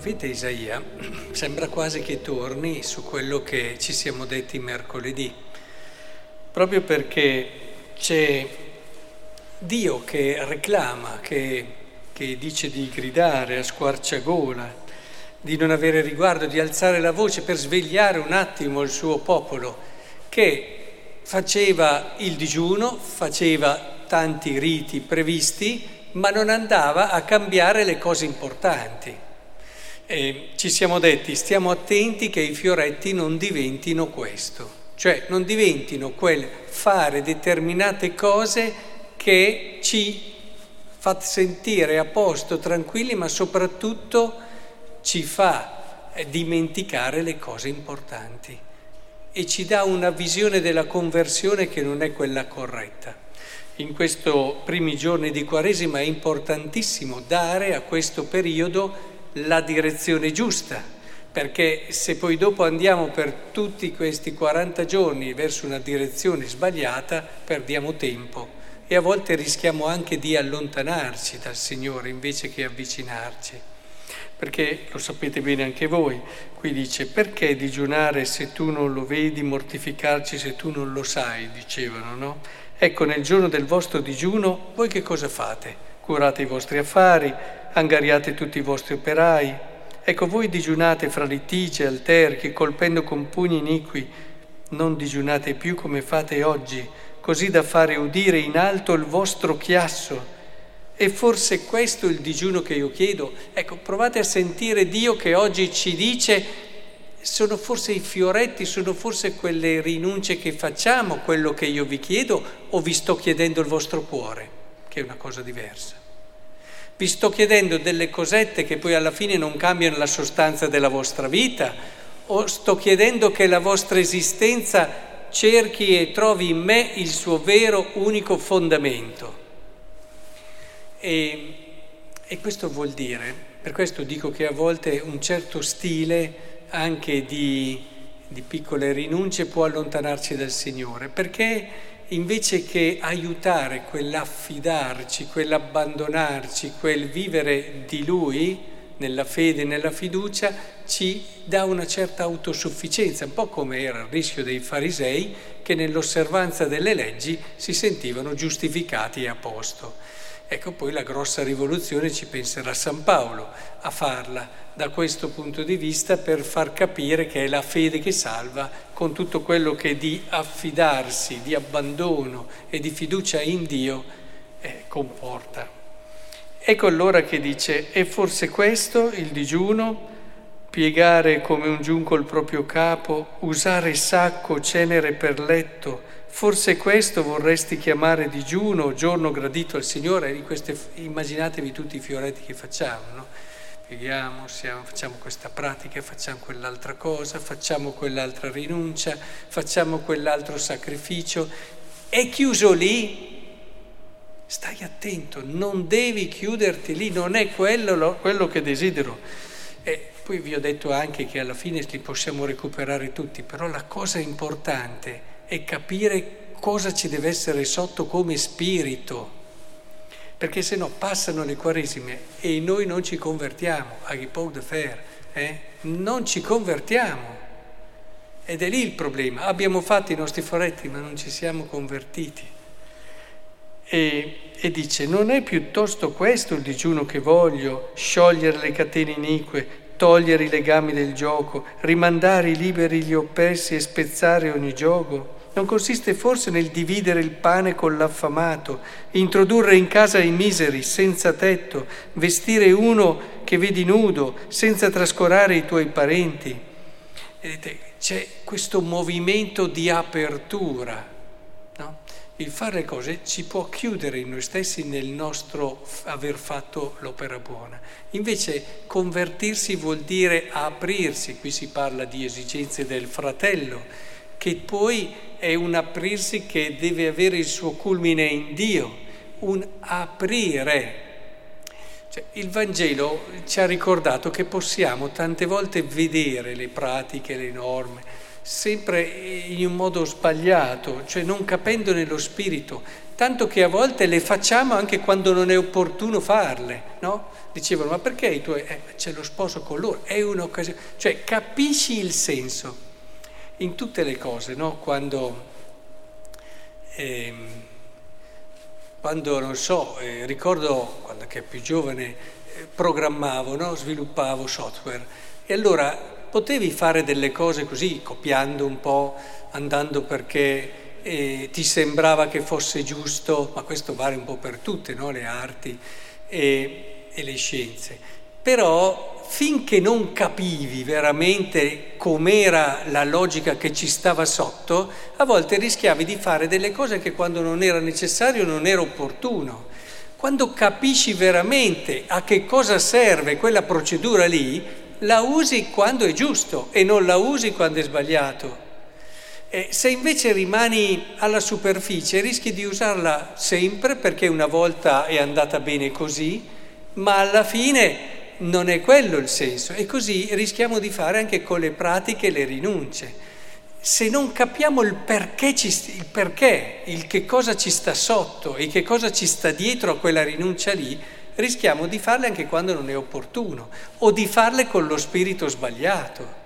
Profeta Isaia sembra quasi che torni su quello che ci siamo detti mercoledì, proprio perché c'è Dio che reclama, che, che dice di gridare a squarciagola, di non avere riguardo, di alzare la voce per svegliare un attimo il suo popolo, che faceva il digiuno, faceva tanti riti previsti, ma non andava a cambiare le cose importanti. E ci siamo detti, stiamo attenti che i fioretti non diventino questo, cioè non diventino quel fare determinate cose che ci fa sentire a posto, tranquilli, ma soprattutto ci fa eh, dimenticare le cose importanti e ci dà una visione della conversione che non è quella corretta. In questi primi giorni di Quaresima è importantissimo dare a questo periodo la direzione giusta, perché se poi dopo andiamo per tutti questi 40 giorni verso una direzione sbagliata, perdiamo tempo e a volte rischiamo anche di allontanarci dal Signore invece che avvicinarci. Perché lo sapete bene anche voi, qui dice perché digiunare se tu non lo vedi, mortificarci se tu non lo sai, dicevano, no? Ecco, nel giorno del vostro digiuno voi che cosa fate? Curate i vostri affari, angariate tutti i vostri operai. Ecco, voi digiunate fra litigi e alterchi, colpendo con pugni iniqui. Non digiunate più come fate oggi, così da fare udire in alto il vostro chiasso. E forse questo è il digiuno che io chiedo. Ecco, provate a sentire Dio che oggi ci dice sono forse i fioretti, sono forse quelle rinunce che facciamo, quello che io vi chiedo, o vi sto chiedendo il vostro cuore, che è una cosa diversa. Vi sto chiedendo delle cosette che poi alla fine non cambiano la sostanza della vostra vita o sto chiedendo che la vostra esistenza cerchi e trovi in me il suo vero unico fondamento. E, e questo vuol dire, per questo dico che a volte un certo stile anche di, di piccole rinunce può allontanarci dal Signore, perché invece che aiutare quell'affidarci, quell'abbandonarci, quel vivere di Lui, nella fede, nella fiducia, ci dà una certa autosufficienza, un po' come era il rischio dei farisei che nell'osservanza delle leggi si sentivano giustificati e a posto. Ecco poi la grossa rivoluzione ci penserà San Paolo a farla da questo punto di vista per far capire che è la fede che salva con tutto quello che di affidarsi, di abbandono e di fiducia in Dio eh, comporta. Ecco allora che dice, è forse questo il digiuno? Piegare come un giunco il proprio capo, usare sacco, cenere per letto, Forse questo vorresti chiamare digiuno, giorno gradito al Signore, queste, immaginatevi tutti i fioretti che facciamo, no? Pieghiamo, siamo, facciamo questa pratica, facciamo quell'altra cosa, facciamo quell'altra rinuncia, facciamo quell'altro sacrificio. È chiuso lì? Stai attento, non devi chiuderti lì, non è quello, quello che desidero. E poi vi ho detto anche che alla fine li possiamo recuperare tutti, però la cosa importante è capire cosa ci deve essere sotto come spirito, perché se no passano le quaresime e noi non ci convertiamo, a Gipou de Fer, eh? non ci convertiamo. Ed è lì il problema. Abbiamo fatto i nostri foretti, ma non ci siamo convertiti. E, e, dice, non è piuttosto questo il digiuno che voglio, sciogliere le catene inique, togliere i legami del gioco, rimandare i liberi gli oppressi e spezzare ogni gioco? Non consiste forse nel dividere il pane con l'affamato, introdurre in casa i miseri senza tetto, vestire uno che vedi nudo senza trascurare i tuoi parenti? Vedete, c'è questo movimento di apertura. No? Il fare cose ci può chiudere in noi stessi nel nostro aver fatto l'opera buona. Invece convertirsi vuol dire aprirsi, qui si parla di esigenze del fratello che poi è un aprirsi che deve avere il suo culmine in Dio, un aprire. Cioè, il Vangelo ci ha ricordato che possiamo tante volte vedere le pratiche, le norme, sempre in un modo sbagliato, cioè non capendo nello spirito. tanto che a volte le facciamo anche quando non è opportuno farle, no? Dicevano, ma perché i tuoi... Eh, c'è lo sposo con loro, è un'occasione. Cioè, capisci il senso in tutte le cose, no? Quando, ehm, quando non so, eh, ricordo quando che più giovane, eh, programmavo, no? Sviluppavo software e allora potevi fare delle cose così, copiando un po', andando perché e ti sembrava che fosse giusto, ma questo vale un po' per tutte no? le arti e, e le scienze. Però finché non capivi veramente com'era la logica che ci stava sotto, a volte rischiavi di fare delle cose che quando non era necessario non era opportuno. Quando capisci veramente a che cosa serve quella procedura lì, la usi quando è giusto e non la usi quando è sbagliato. E se invece rimani alla superficie rischi di usarla sempre perché una volta è andata bene così, ma alla fine non è quello il senso e così rischiamo di fare anche con le pratiche le rinunce. Se non capiamo il perché, ci, il perché, il che cosa ci sta sotto e che cosa ci sta dietro a quella rinuncia lì, rischiamo di farle anche quando non è opportuno o di farle con lo spirito sbagliato.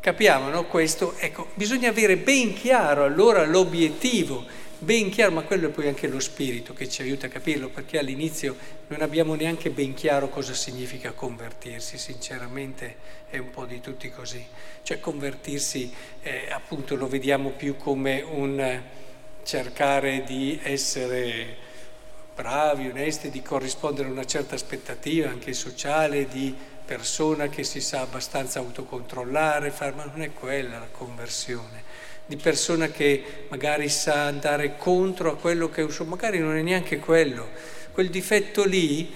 Capiamo, no? Questo, ecco, bisogna avere ben chiaro allora l'obiettivo, ben chiaro, ma quello è poi anche lo spirito che ci aiuta a capirlo, perché all'inizio non abbiamo neanche ben chiaro cosa significa convertirsi, sinceramente è un po' di tutti così. Cioè convertirsi, eh, appunto, lo vediamo più come un cercare di essere bravi, onesti, di corrispondere a una certa aspettativa anche sociale, di persona che si sa abbastanza autocontrollare, far, ma non è quella la conversione, di persona che magari sa andare contro a quello che uso, magari non è neanche quello, quel difetto lì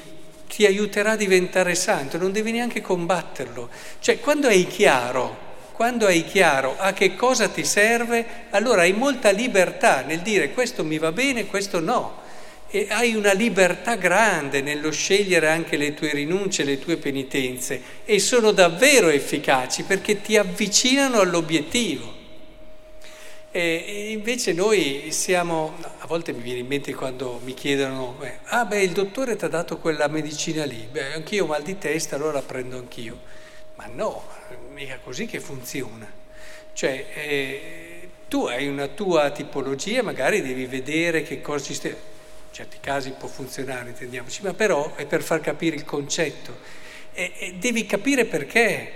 ti aiuterà a diventare santo, non devi neanche combatterlo. Cioè, quando hai chiaro, quando hai chiaro a che cosa ti serve, allora hai molta libertà nel dire questo mi va bene, questo no e hai una libertà grande nello scegliere anche le tue rinunce, le tue penitenze e sono davvero efficaci perché ti avvicinano all'obiettivo. E invece noi siamo, a volte mi viene in mente quando mi chiedono, beh, ah beh il dottore ti ha dato quella medicina lì, beh anch'io ho mal di testa, allora la prendo anch'io. Ma no, mica così che funziona. Cioè, eh, tu hai una tua tipologia, magari devi vedere che cosa ci stai certi casi può funzionare, intendiamoci, ma però è per far capire il concetto. E, e devi capire perché,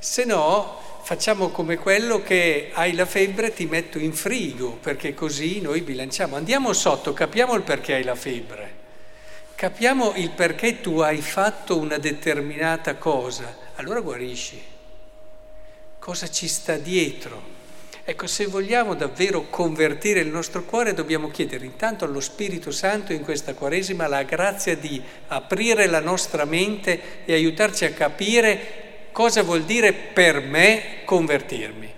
se no facciamo come quello che hai la febbre ti metto in frigo, perché così noi bilanciamo. Andiamo sotto, capiamo il perché hai la febbre, capiamo il perché tu hai fatto una determinata cosa, allora guarisci. Cosa ci sta dietro? Ecco, se vogliamo davvero convertire il nostro cuore dobbiamo chiedere intanto allo Spirito Santo in questa Quaresima la grazia di aprire la nostra mente e aiutarci a capire cosa vuol dire per me convertirmi.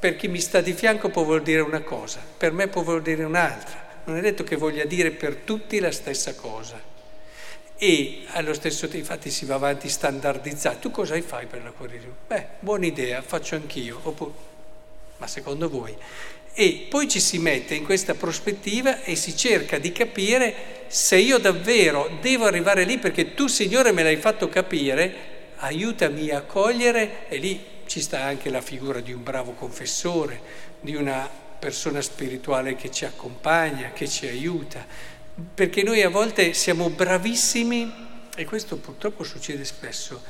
Per chi mi sta di fianco può vuol dire una cosa, per me può vuol dire un'altra. Non è detto che voglia dire per tutti la stessa cosa. E allo stesso tempo, infatti, si va avanti standardizzato. Tu cosa fai per la Quaresima? Beh, buona idea, faccio anch'io. Oppure, ma secondo voi? E poi ci si mette in questa prospettiva e si cerca di capire se io davvero devo arrivare lì perché tu Signore me l'hai fatto capire, aiutami a cogliere e lì ci sta anche la figura di un bravo confessore, di una persona spirituale che ci accompagna, che ci aiuta, perché noi a volte siamo bravissimi, e questo purtroppo succede spesso,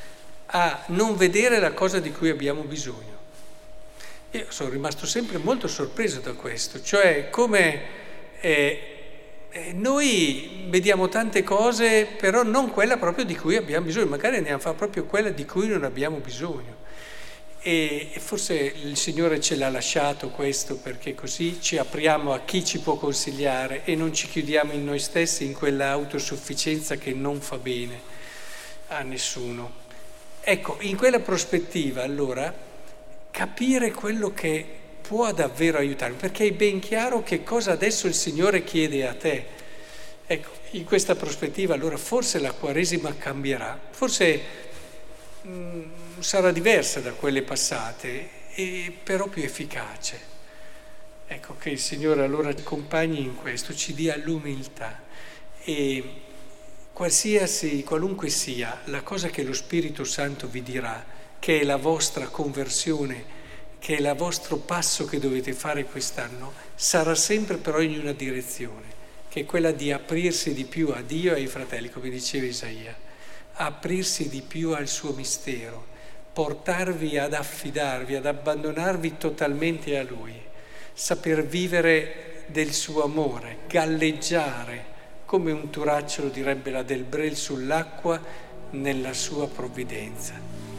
a non vedere la cosa di cui abbiamo bisogno. Io sono rimasto sempre molto sorpreso da questo, cioè come eh, eh, noi vediamo tante cose, però non quella proprio di cui abbiamo bisogno, magari andiamo a fare proprio quella di cui non abbiamo bisogno. E, e forse il Signore ce l'ha lasciato questo perché così ci apriamo a chi ci può consigliare e non ci chiudiamo in noi stessi, in quella autosufficienza che non fa bene a nessuno. Ecco, in quella prospettiva allora capire quello che può davvero aiutarmi, perché hai ben chiaro che cosa adesso il Signore chiede a te. Ecco, in questa prospettiva allora forse la Quaresima cambierà, forse mh, mm, sarà diversa da quelle passate, e, però più efficace. Ecco che il Signore allora accompagni in questo, ci dia l'umiltà e qualsiasi, qualunque sia la cosa che lo Spirito Santo vi dirà, che è la vostra conversione, che è il vostro passo che dovete fare quest'anno, sarà sempre però in una direzione, che è quella di aprirsi di più a Dio e ai fratelli, come diceva Isaia, aprirsi di più al suo mistero, portarvi ad affidarvi, ad abbandonarvi totalmente a Lui, saper vivere del suo amore, galleggiare come un turacciolo, direbbe la del Brel, sull'acqua nella sua provvidenza.